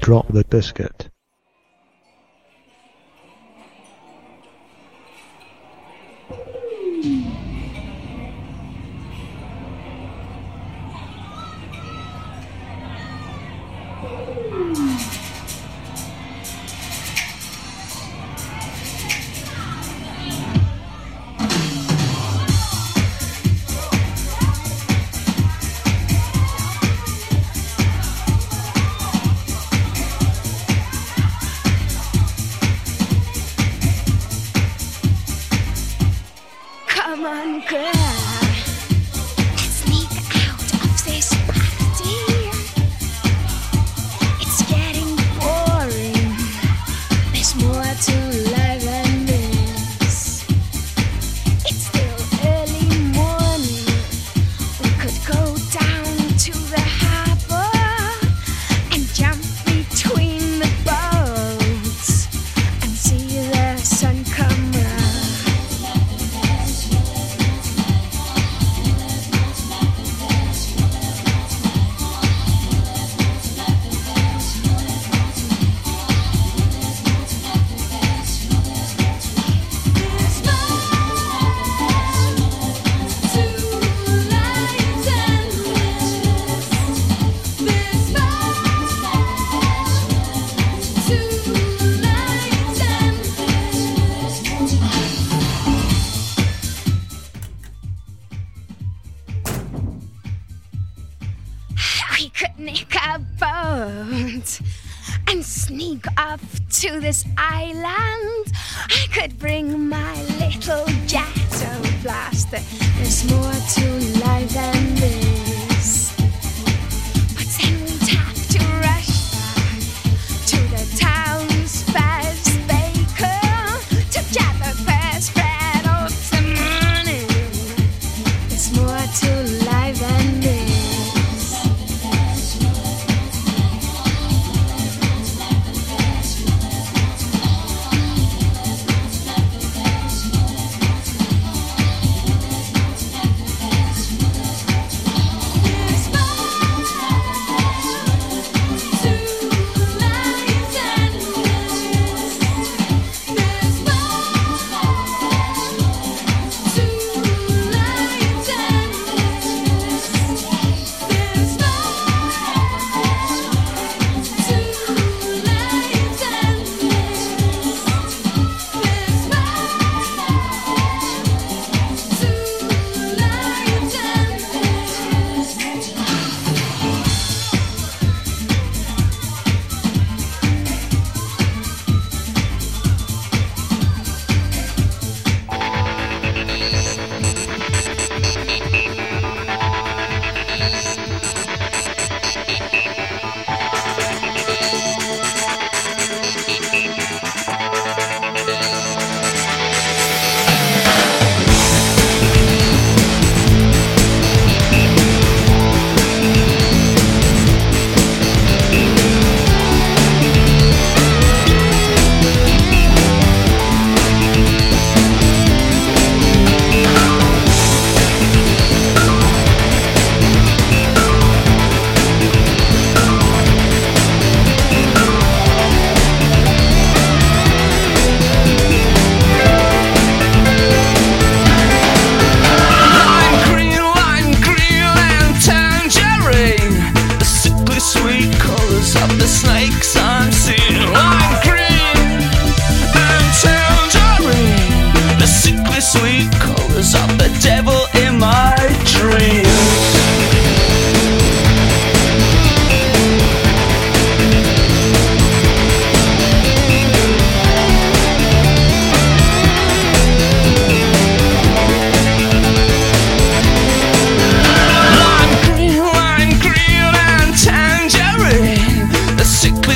Drop the biscuit.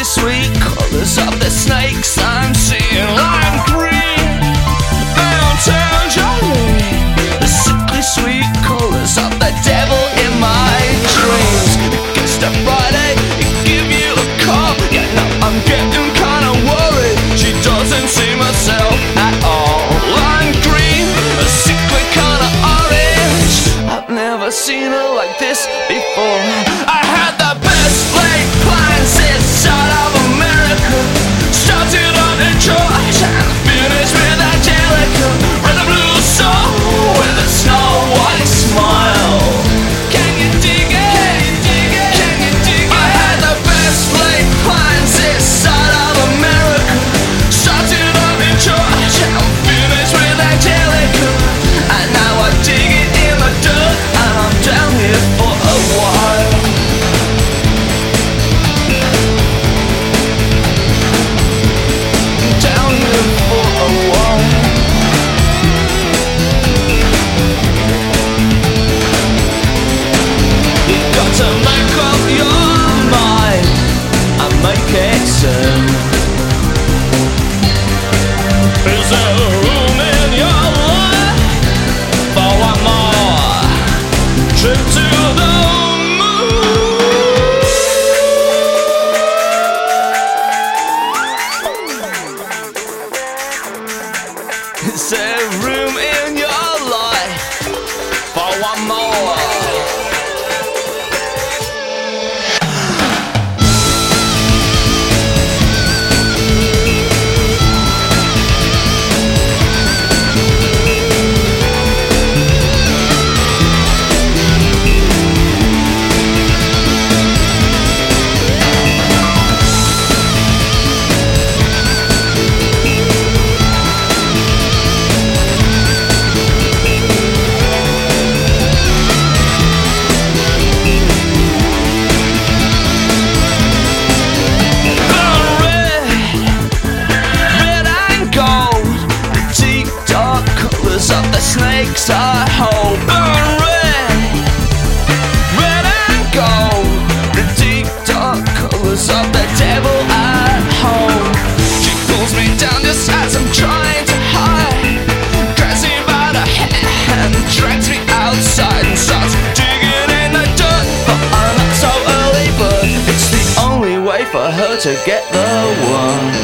sweet colors up Burn red, red and gold. The deep dark colors of the devil at home. She pulls me down just as I'm trying to hide, me by the drags me outside and starts digging in the dirt. I'm so early, but it's the only way for her to get the one.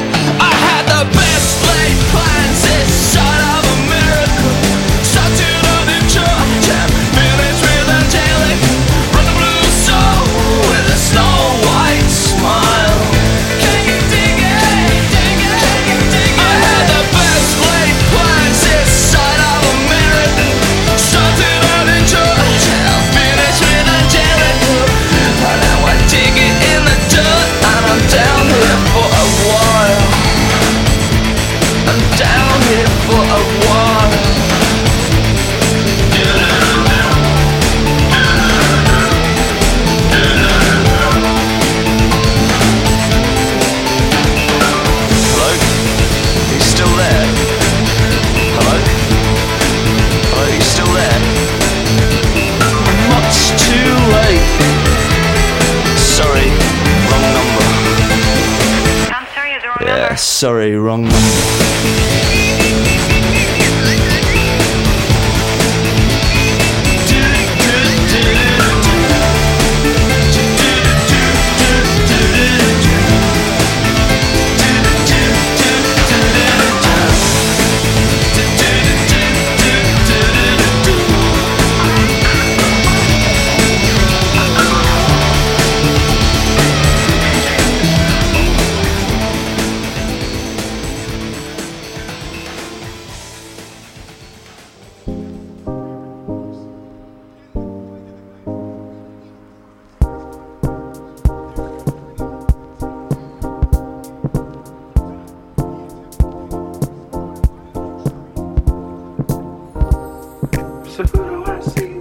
sorry So who do I see?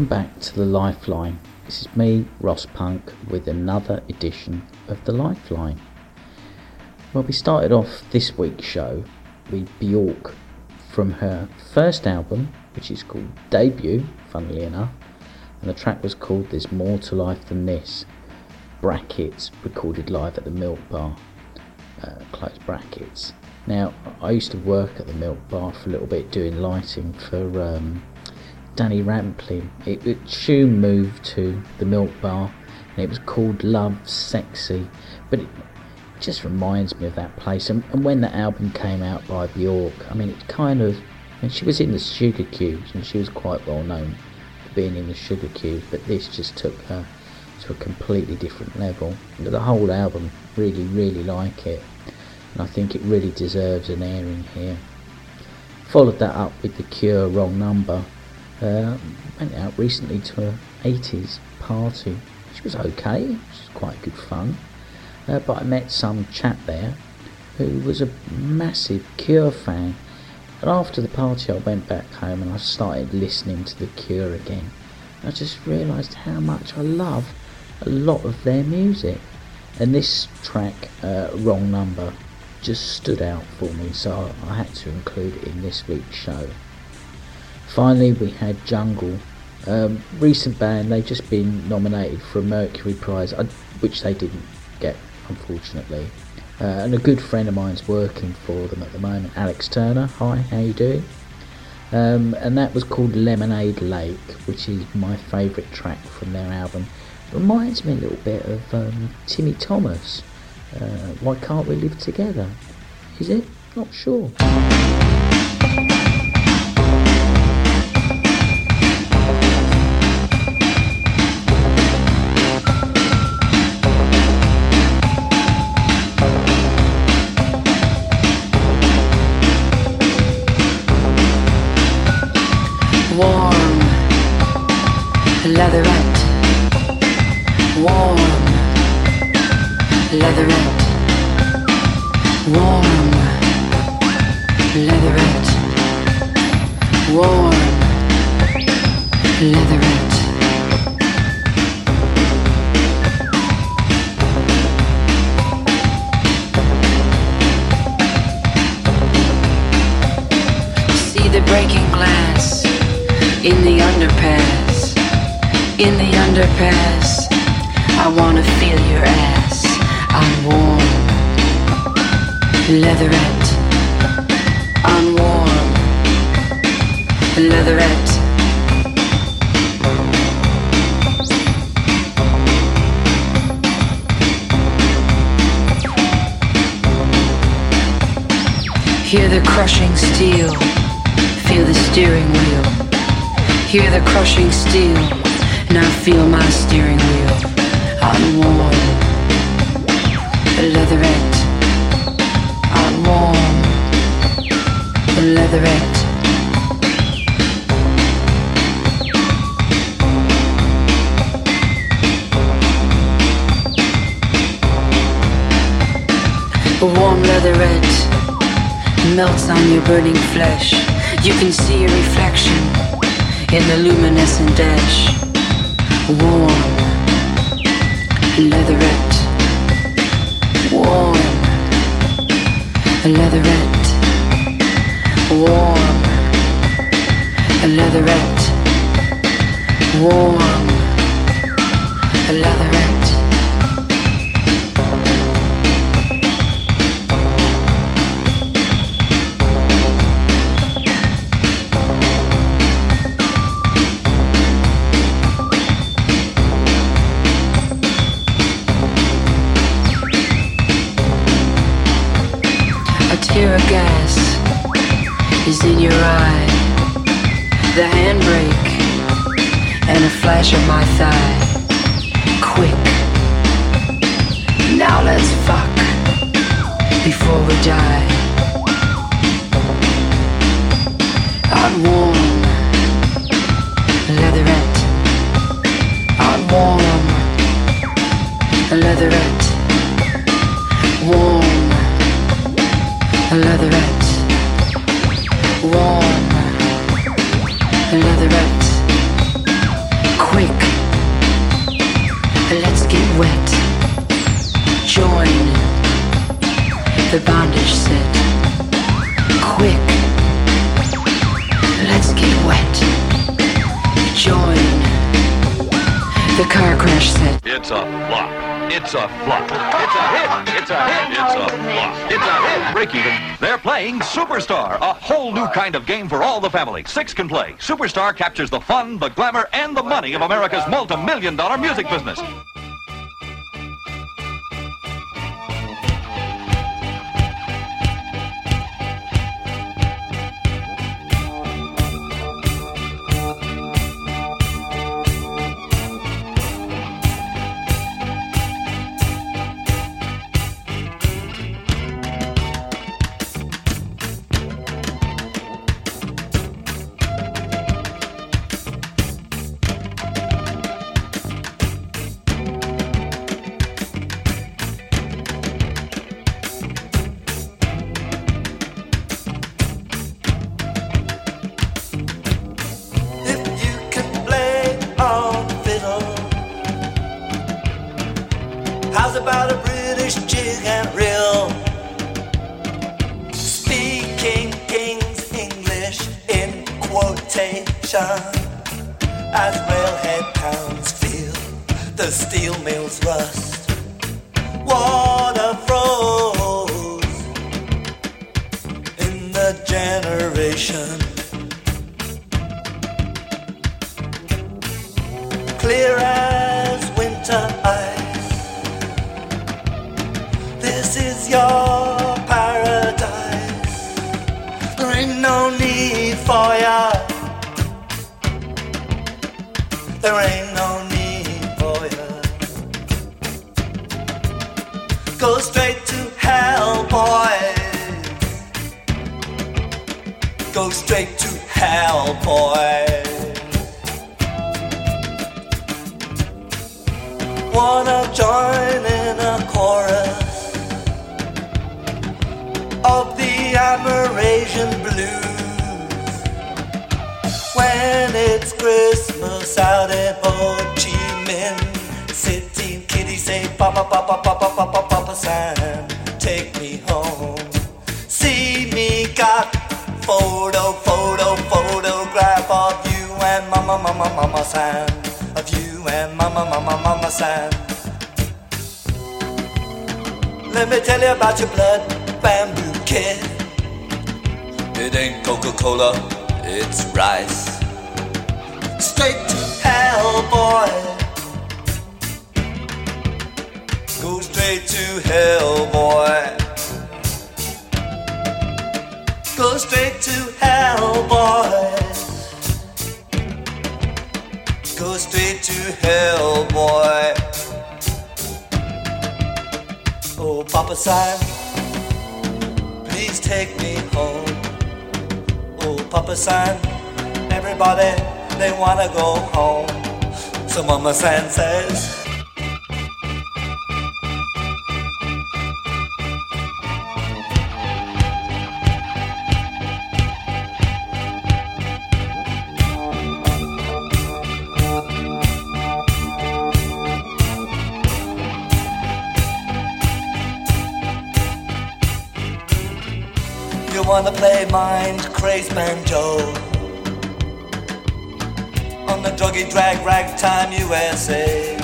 Welcome back to the Lifeline. This is me, Ross Punk, with another edition of the Lifeline. Well, we started off this week's show with Bjork from her first album, which is called Debut, funnily enough, and the track was called There's More to Life Than This, brackets, recorded live at the Milk Bar, uh, close brackets. Now, I used to work at the Milk Bar for a little bit doing lighting for um, Danny Rampling. It, soon moved to the Milk Bar, and it was called Love Sexy, but it just reminds me of that place. And, and when the album came out by Bjork, I mean, it kind of, and she was in the Sugarcubes, and she was quite well known for being in the Sugarcubes, but this just took her to a completely different level. But the whole album, really, really like it, and I think it really deserves an airing here. Followed that up with The Cure, Wrong Number. Uh, went out recently to a 80s party, which was okay, which was quite good fun. Uh, but I met some chap there who was a massive Cure fan. And after the party, I went back home and I started listening to The Cure again. I just realised how much I love a lot of their music. And this track, uh, Wrong Number, just stood out for me, so I had to include it in this week's show. Finally, we had Jungle. Um, recent band, they've just been nominated for a Mercury Prize, uh, which they didn't get, unfortunately. Uh, and a good friend of mine's working for them at the moment, Alex Turner. Hi, how you doing? Um, and that was called Lemonade Lake, which is my favourite track from their album. Reminds me a little bit of um, Timmy Thomas. Uh, Why can't we live together? Is it? Not sure. Hear the crushing steel, feel the steering wheel. Hear the crushing steel, now feel my steering wheel. I'm warm, leatherette. I'm warm, leatherette. A warm leatherette melts on your burning flesh. You can see a reflection in the luminescent dash. Warm leatherette. Warm leatherette. Warm leatherette. Warm leatherette. Gas is in your eye. The handbrake and a flash of my thigh. Quick. Now let's fuck before we die. I'm warm, the car crash set. It's a flop. It's a flop. It's a hit. It's a hit. It's a flop. It's a hit. Break even. They're playing Superstar, a whole new kind of game for all the family. Six can play. Superstar captures the fun, the glamour, and the money of America's multi-million dollar music business. Papa take me home. See me got photo, photo, photograph of you and Mama, Mama, Mama Sam. Of you and Mama, Mama, Mama Sam. Let me tell you about your blood bamboo kid. It ain't Coca Cola, it's rice. Straight to hell, boy. hell, boy. Go straight to hell, boy. Go straight to hell, boy. Oh, Papa Simon, please take me home. Oh, Papa Simon, everybody, they wanna go home. So Mama San says, mind banjo on the druggy drag ragtime USA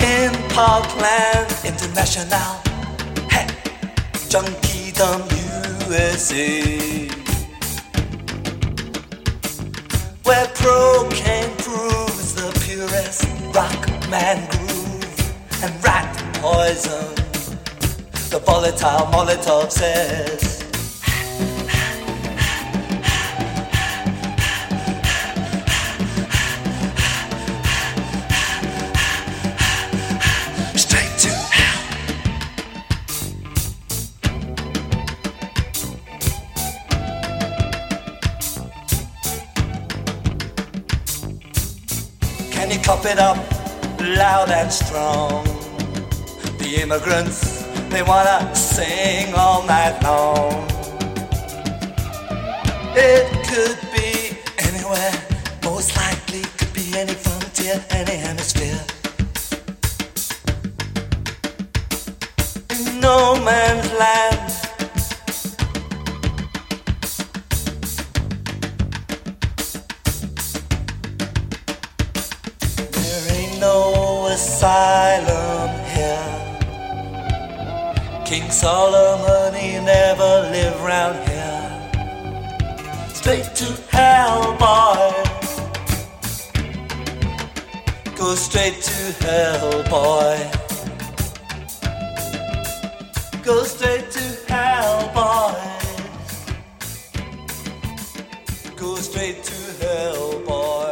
in Parkland International, hey, Junkie Dumb USA, where cocaine proves the purest rock man groove and rat poison. The volatile Molotov says. It up loud and strong? The immigrants they wanna sing all night long. It could be anywhere, most likely could be any frontier, any hemisphere. No man's land. Asylum here. King Solomon, he never lived round here. Straight to hell, boy. Go straight to hell, boy. Go straight to hell, boy. Go straight to hell, boy.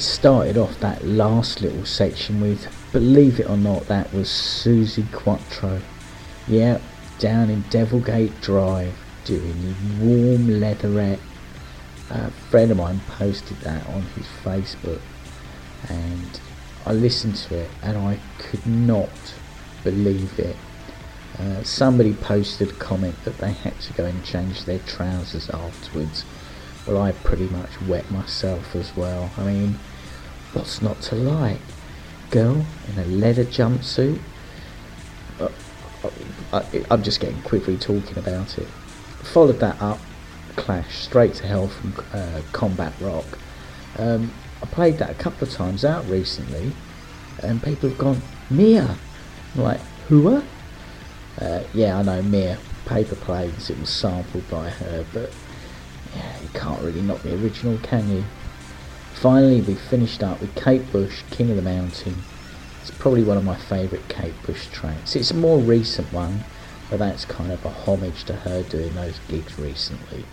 Started off that last little section with, believe it or not, that was Suzi Quatro. Yeah, down in Devil Gate Drive, doing warm leatherette. A friend of mine posted that on his Facebook, and I listened to it, and I could not believe it. Uh, somebody posted a comment that they had to go and change their trousers afterwards. Well, I pretty much wet myself as well. I mean, what's not to like? Girl in a leather jumpsuit? Uh, I, I'm just getting quickly talking about it. Followed that up, Clash, Straight to Hell from uh, Combat Rock. Um, I played that a couple of times out recently, and people have gone, M.I.A.! I'm like, who are? Uh, yeah, I know, Mia. Paper Planes, it was sampled by her, but yeah, you can't really knock the original, can you? Finally, we finished up with Kate Bush, King of the Mountain. It's probably one of my favourite Kate Bush tracks. It's a more recent one, but that's kind of a homage to her doing those gigs recently.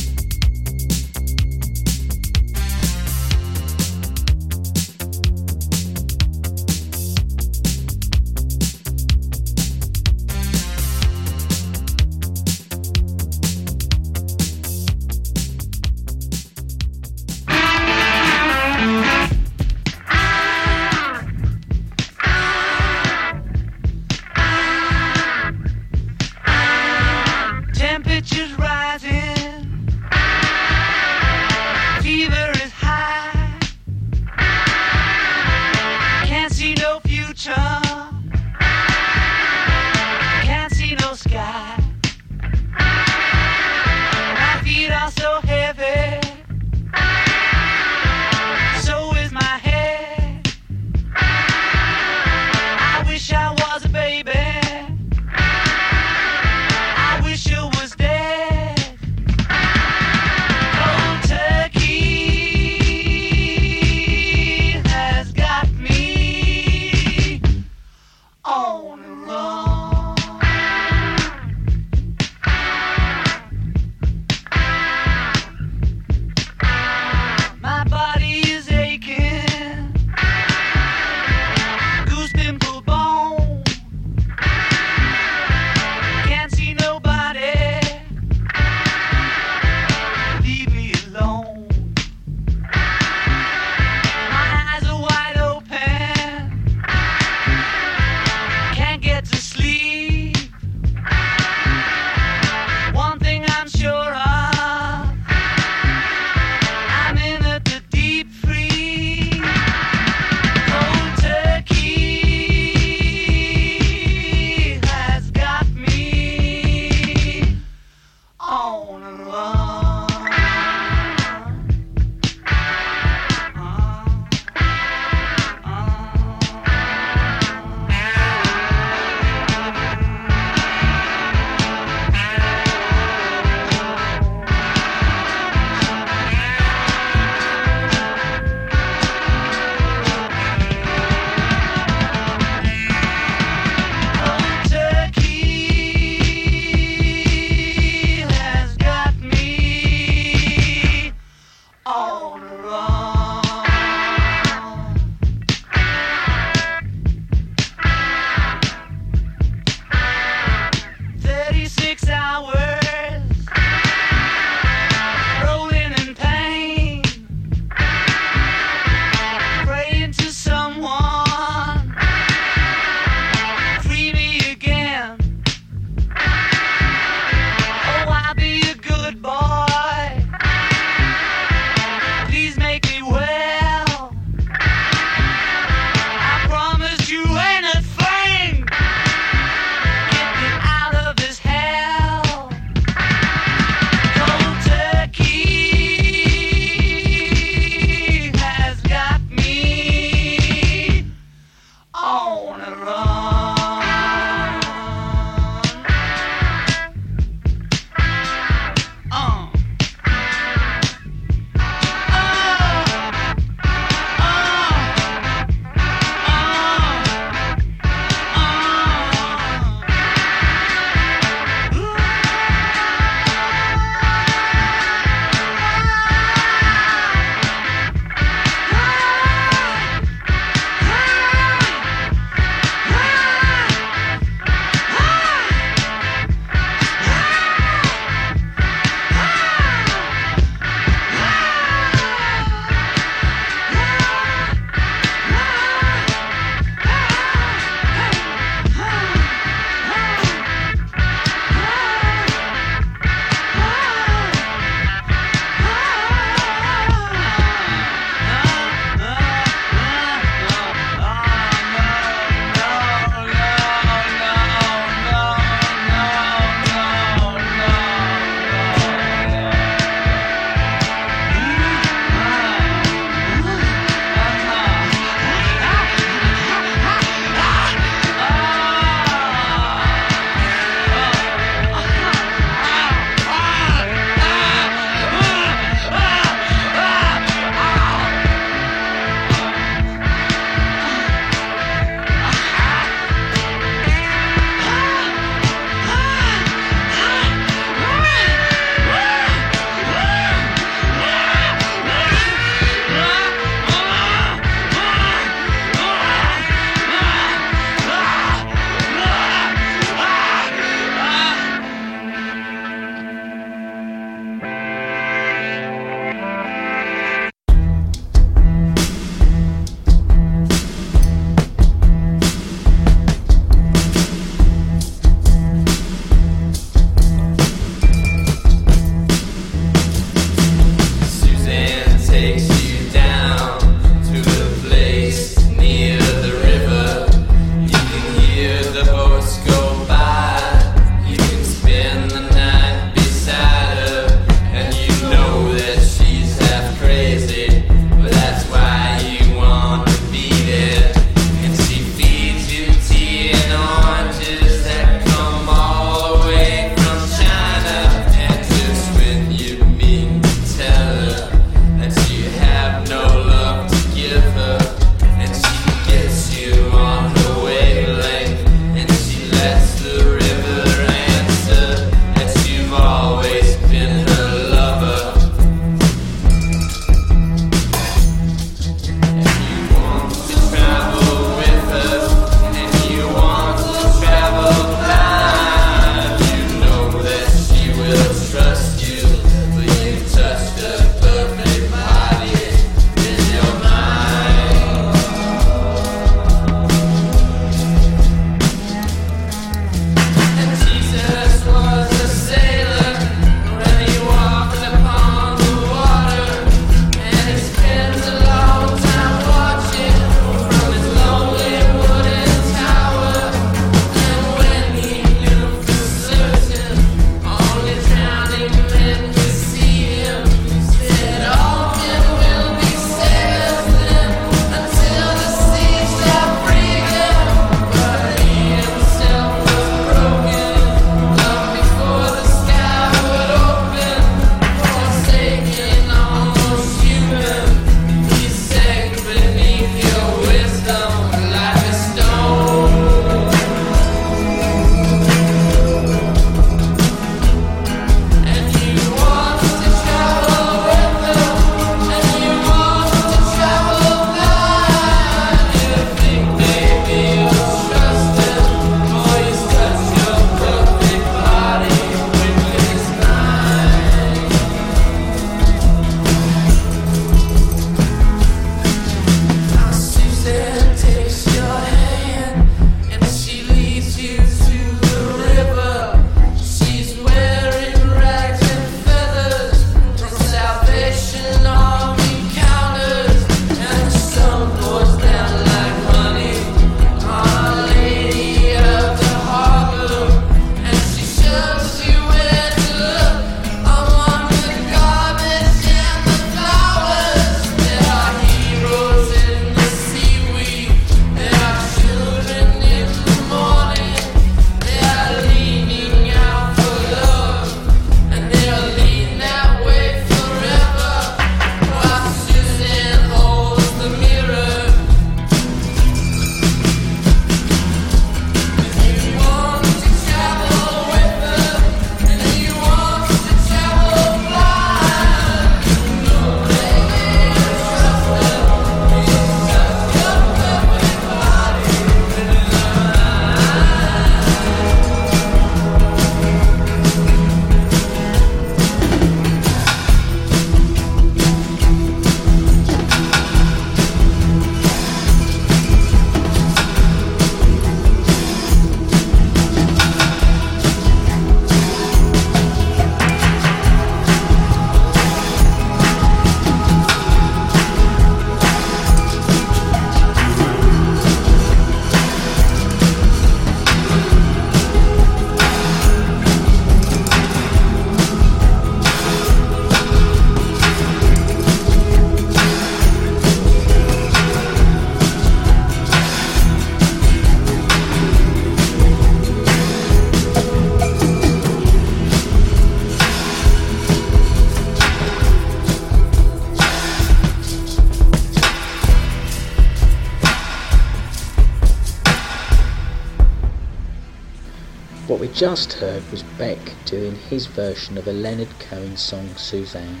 Just heard was Beck doing his version of a Leonard Cohen song, Suzanne.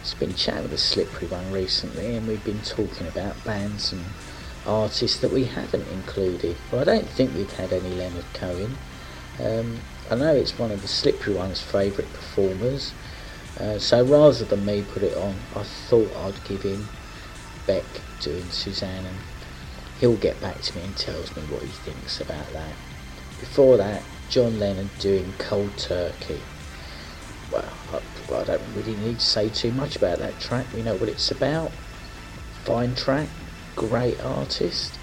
It's been chatting with a slippery one recently, and we've been talking about bands and artists that we haven't included. Well, I don't think we've had any Leonard Cohen. Um, I know it's one of the slippery one's favourite performers, uh, so rather than me put it on, I thought I'd give him Beck doing Suzanne, and he'll get back to me and tells me what he thinks about that. Before that, John Lennon doing Cold Turkey. Well, I, I don't really need to say too much about that track. We know what it's about. Fine track, great artist,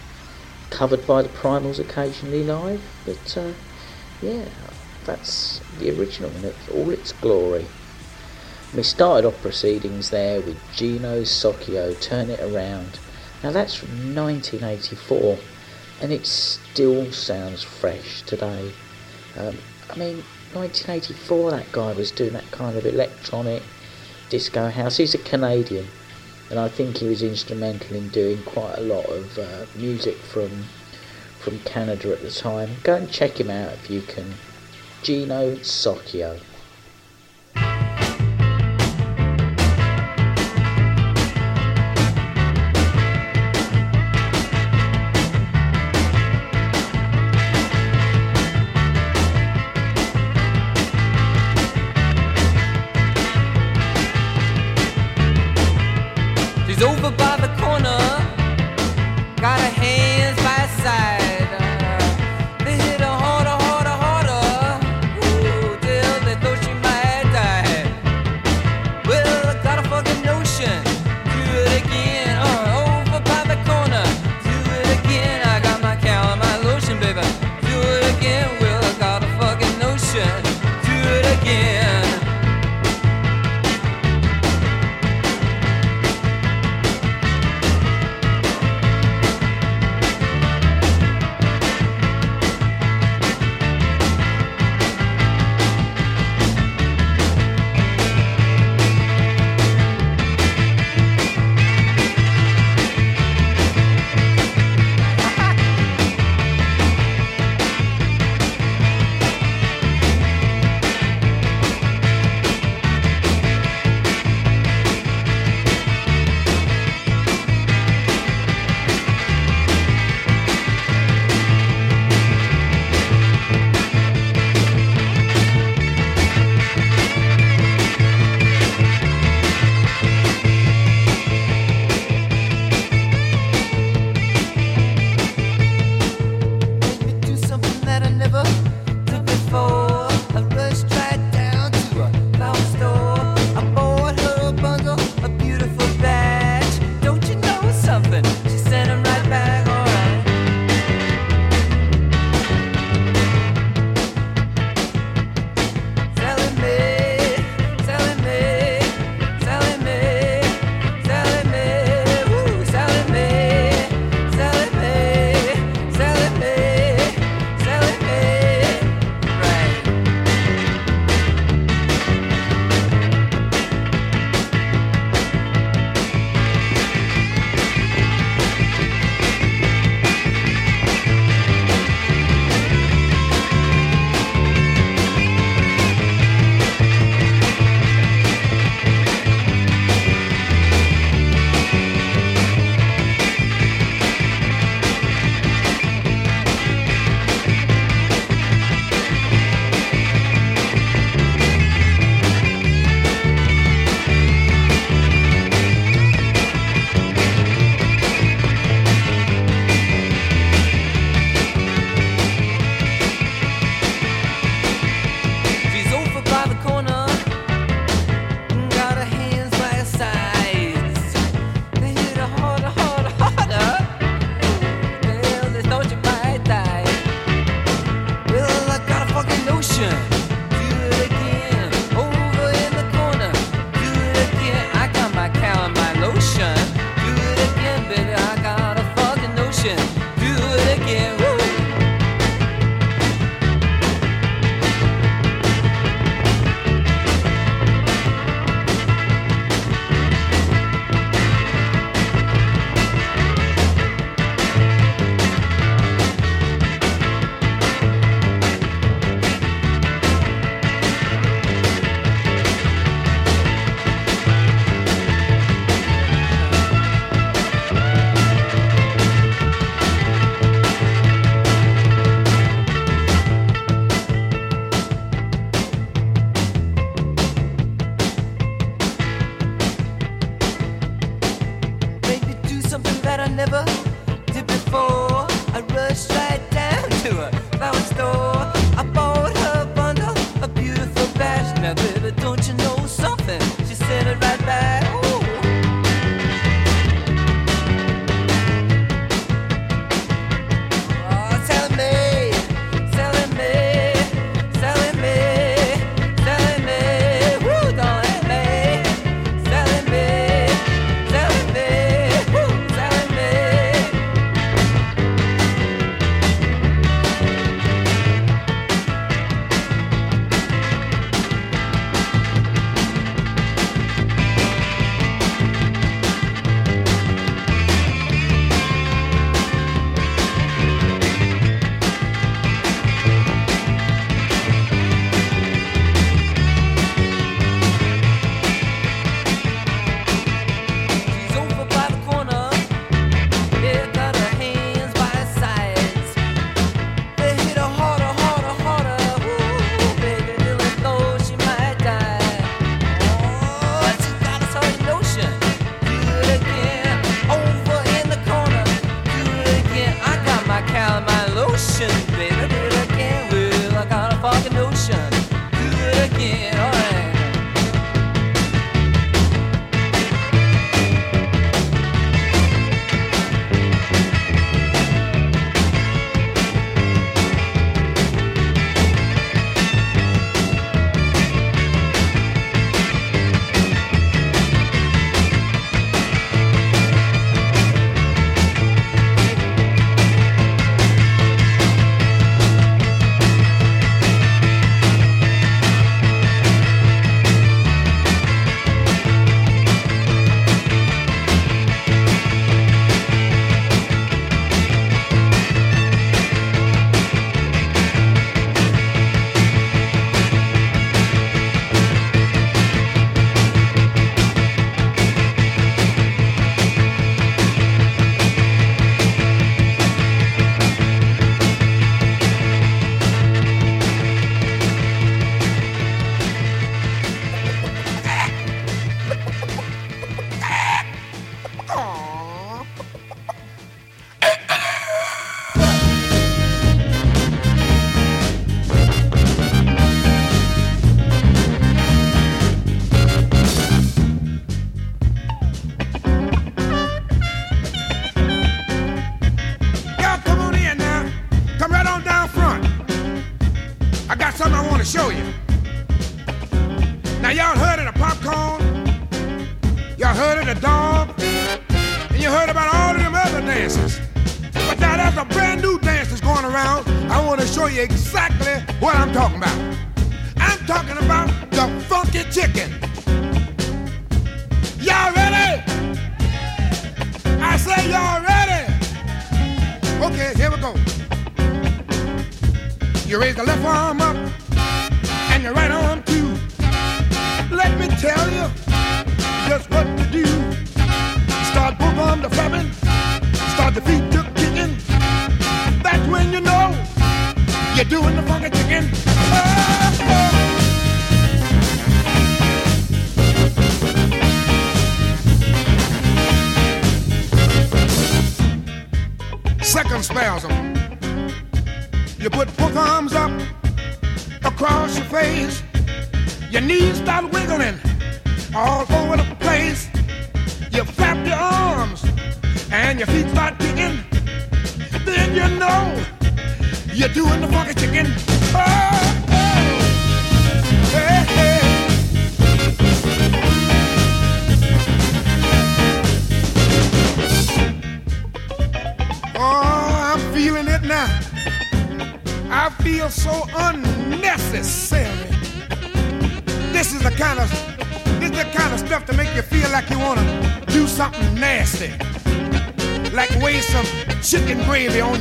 covered by the Primals occasionally live, but uh, yeah, that's the original in all its glory. We started off proceedings there with Gino Soccio, Turn It Around. Now that's from 1984 and it still sounds fresh today. Um, I mean, 1984 that guy was doing that kind of electronic disco house. He's a Canadian and I think he was instrumental in doing quite a lot of uh, music from from Canada at the time. Go and check him out if you can. Gino Soccio.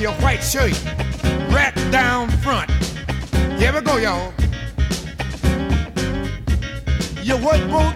your white shirt right down front. Here we go, y'all. Your work boot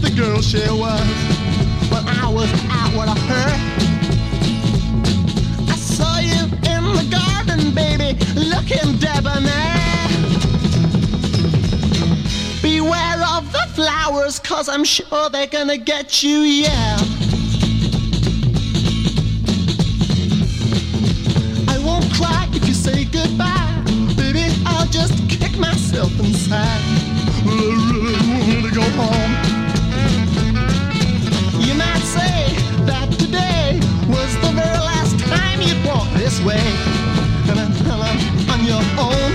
the girl she was. But I was out with her. I saw you in the garden, baby, looking debonair. Beware of the flowers, cause I'm sure they're gonna get you, yeah. I won't cry if you say goodbye. Baby, I'll just kick myself inside. I really want to go home. This way. And I'm on your own,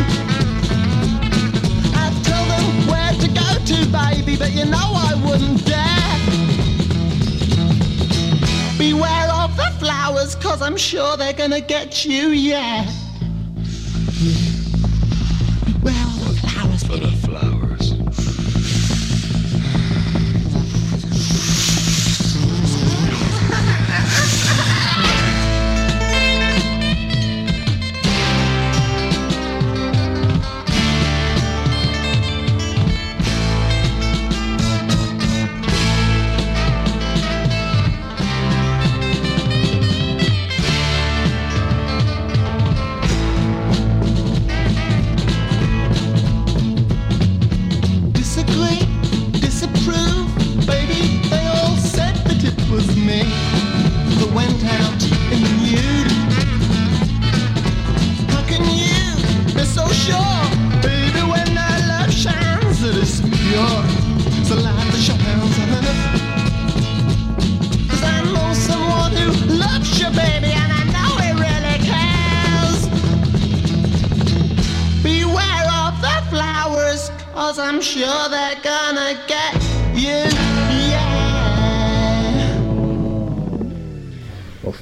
I'd tell them where to go to, baby, but you know I wouldn't dare. Beware of the flowers, cause I'm sure they're gonna get you, yeah.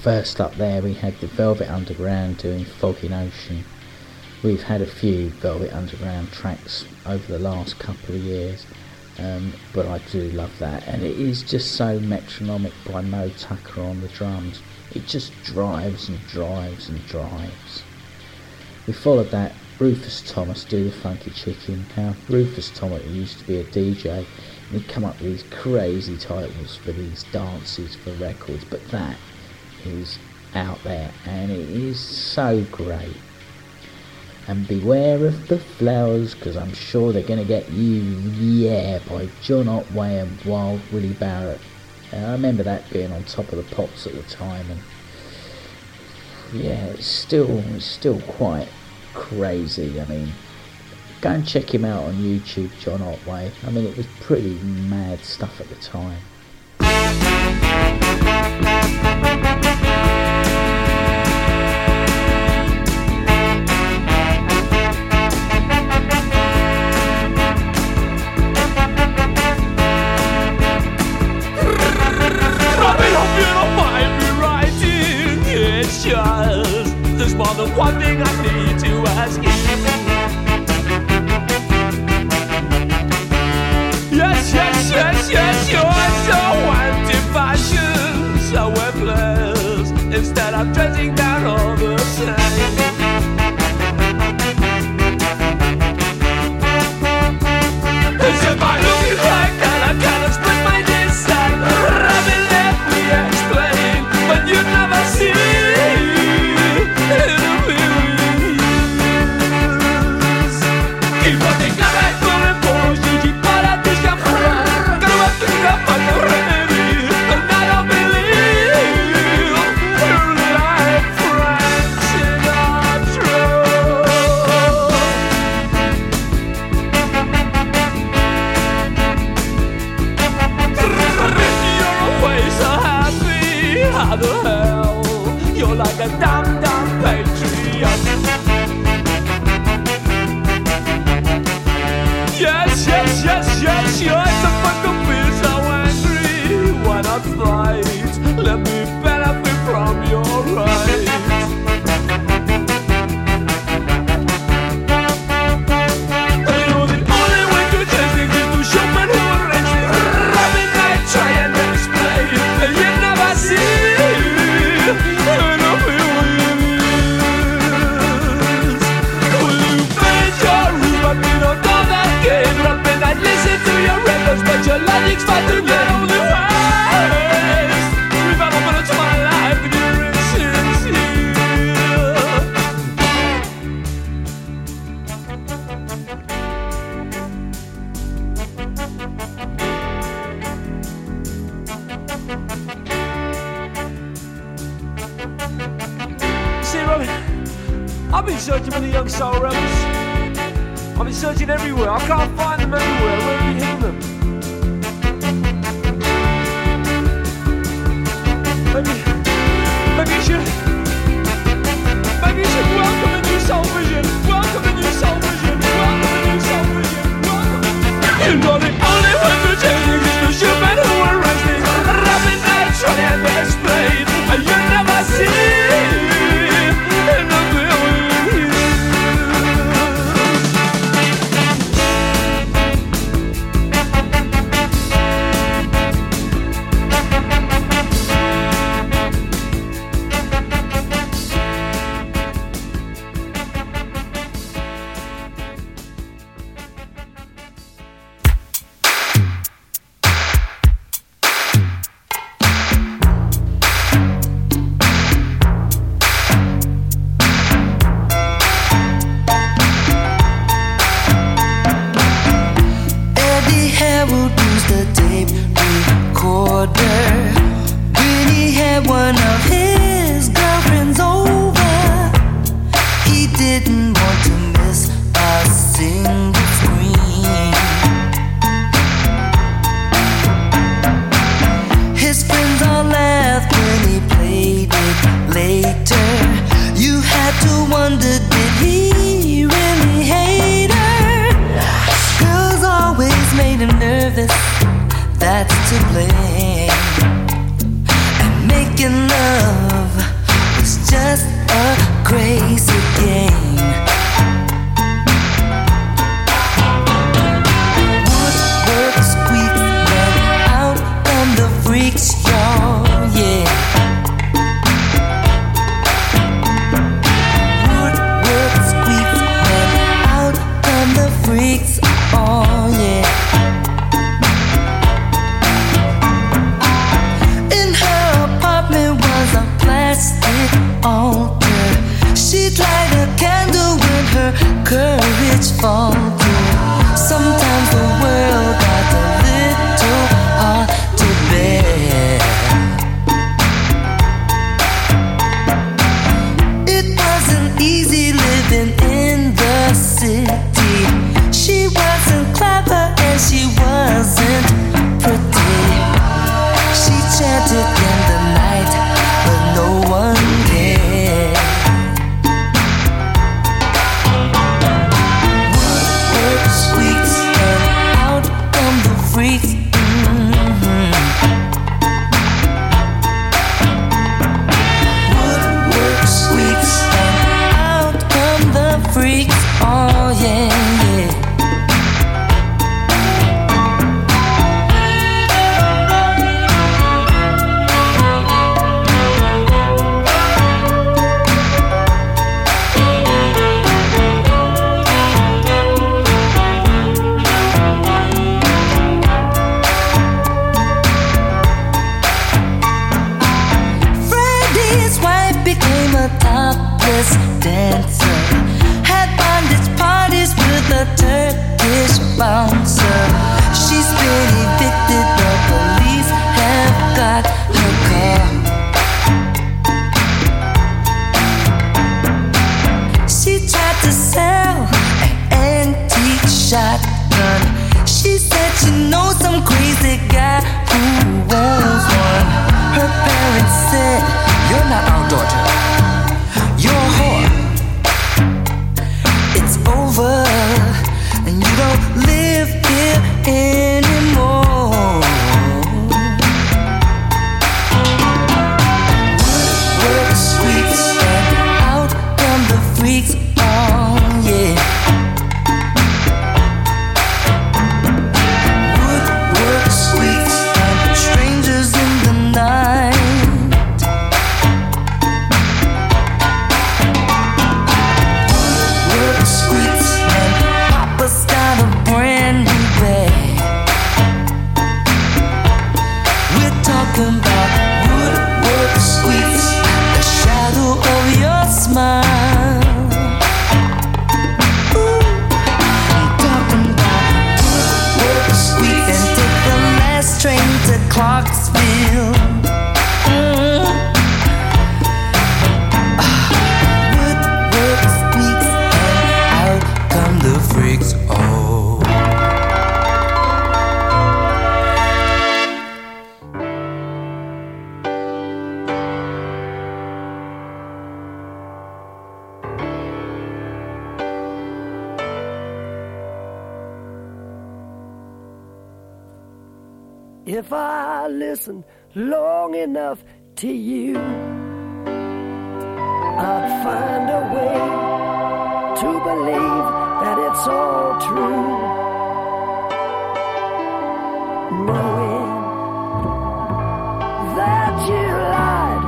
First up there we had the Velvet Underground doing Foggy Notion. We've had a few Velvet Underground tracks over the last couple of years, um, but I do love that, and it is just so metronomic by Moe Tucker on the drums. It just drives and drives and drives. We followed that Rufus Thomas do the Funky Chicken. Now Rufus Thomas used to be a DJ, and he'd come up with these crazy titles for these dances for records, but that is out there, and it is so great. And beware of the flowers, because I'm sure they're going to get you, yeah, by John Otway and Wild Willie Barrett. And I remember that being on top of the pops at the time, and yeah, it's still, it's still quite crazy. I mean, go and check him out on YouTube, John Otway. I mean, it was pretty mad stuff at the time. Fly. to play to sell an shotgun. She said she knows some crazy guy who wants one. Her parents said, You're not listen long enough to you, I'd find a way to believe that it's all true. Knowing that you lied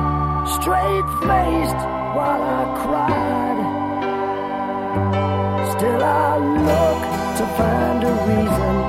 straight faced while I cried. Still, I look to find a reason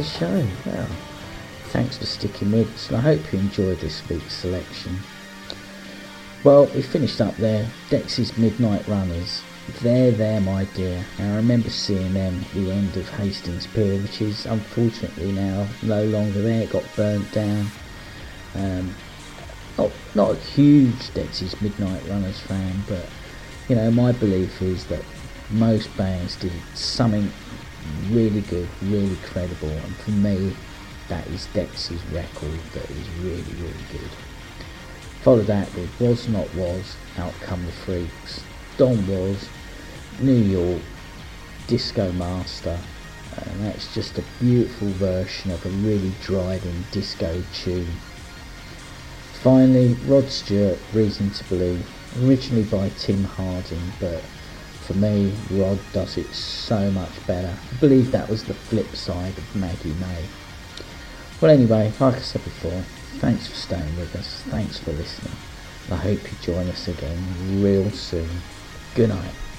another show. Well, thanks for sticking with us, and I hope you enjoyed this week's selection. Well, we finished up there. Dexys Midnight Runners. They're there, my dear. Now, I remember seeing them at the end of Hastings Pier, which is unfortunately now no longer there. It got burnt down. Um, not, not a huge Dexys Midnight Runners fan, but you know, my belief is that most bands did something really good, really credible, and for me, that is Dexys record that is really, really good. Follow that with Was Not Was, Out Come the Freaks, Don Was, New York, Disco Master, and that's just a beautiful version of a really driving disco tune. Finally, Rod Stewart, Reason to Believe, originally by Tim Hardin, but for me, Rod does it so much better. I believe that was the flip side of Maggie May. Well, anyway, like I said before, thanks for staying with us, thanks for listening. I hope you join us again real soon. Good night.